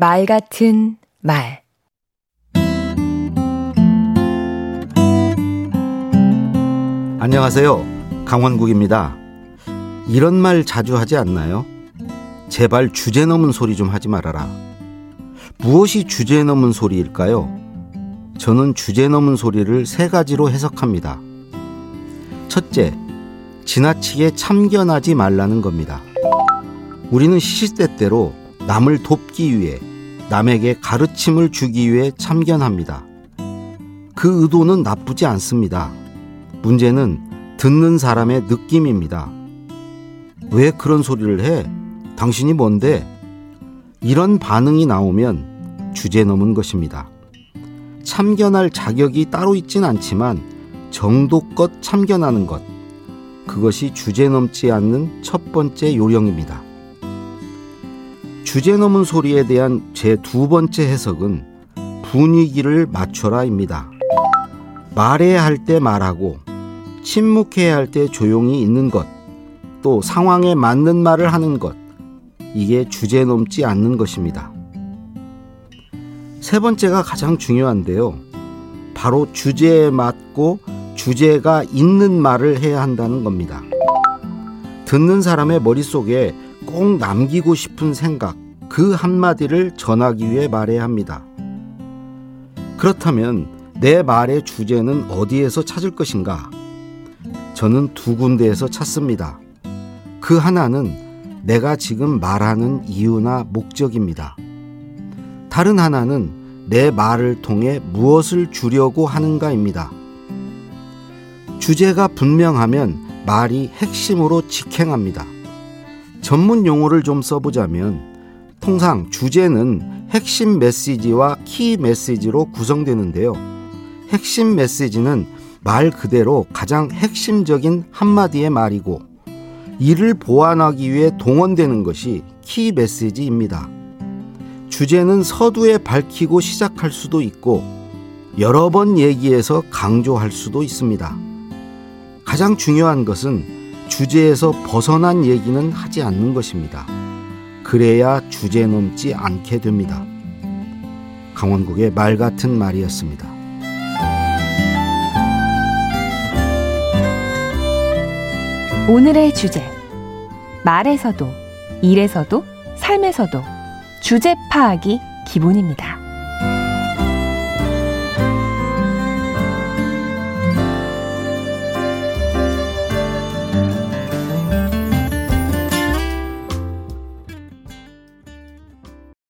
말 같은 말 안녕하세요. 강원국입니다. 이런 말 자주 하지 않나요? 제발 주제 넘은 소리 좀 하지 말아라. 무엇이 주제 넘은 소리일까요? 저는 주제 넘은 소리를 세 가지로 해석합니다. 첫째, 지나치게 참견하지 말라는 겁니다. 우리는 시시때때로 남을 돕기 위해 남에게 가르침을 주기 위해 참견합니다. 그 의도는 나쁘지 않습니다. 문제는 듣는 사람의 느낌입니다. 왜 그런 소리를 해? 당신이 뭔데? 이런 반응이 나오면 주제 넘은 것입니다. 참견할 자격이 따로 있진 않지만 정도껏 참견하는 것. 그것이 주제 넘지 않는 첫 번째 요령입니다. 주제 넘은 소리에 대한 제 두 번째 해석은 분위기를 맞춰라입니다. 말해야 할 때 말하고 침묵해야 할 때 조용히 있는 것, 또 상황에 맞는 말을 하는 것, 이게 주제 넘지 않는 것입니다. 세 번째가 가장 중요한데요. 바로 주제에 맞고 주제가 있는 말을 해야 한다는 겁니다. 듣는 사람의 머릿속에 꼭 남기고 싶은 생각, 그 한마디를 전하기 위해 말해야 합니다. 그렇다면 내 말의 주제는 어디에서 찾을 것인가? 저는 두 군데에서 찾습니다. 그 하나는 내가 지금 말하는 이유나 목적입니다. 다른 하나는 내 말을 통해 무엇을 주려고 하는가입니다. 주제가 분명하면 말이 핵심으로 직행합니다. 전문 용어를 좀 써보자면 통상 주제는 핵심 메시지와 키 메시지로 구성되는데요. 핵심 메시지는 말 그대로 가장 핵심적인 한마디의 말이고 이를 보완하기 위해 동원되는 것이 키 메시지입니다. 주제는 서두에 밝히고 시작할 수도 있고 여러 번 얘기해서 강조할 수도 있습니다. 가장 중요한 것은 주제에서 벗어난 얘기는 하지 않는 것입니다. 그래야 주제 넘지 않게 됩니다. 강원국의 말 같은 말이었습니다. 오늘의 주제 말에서도 일에서도 삶에서도 주제 파악이 기본입니다.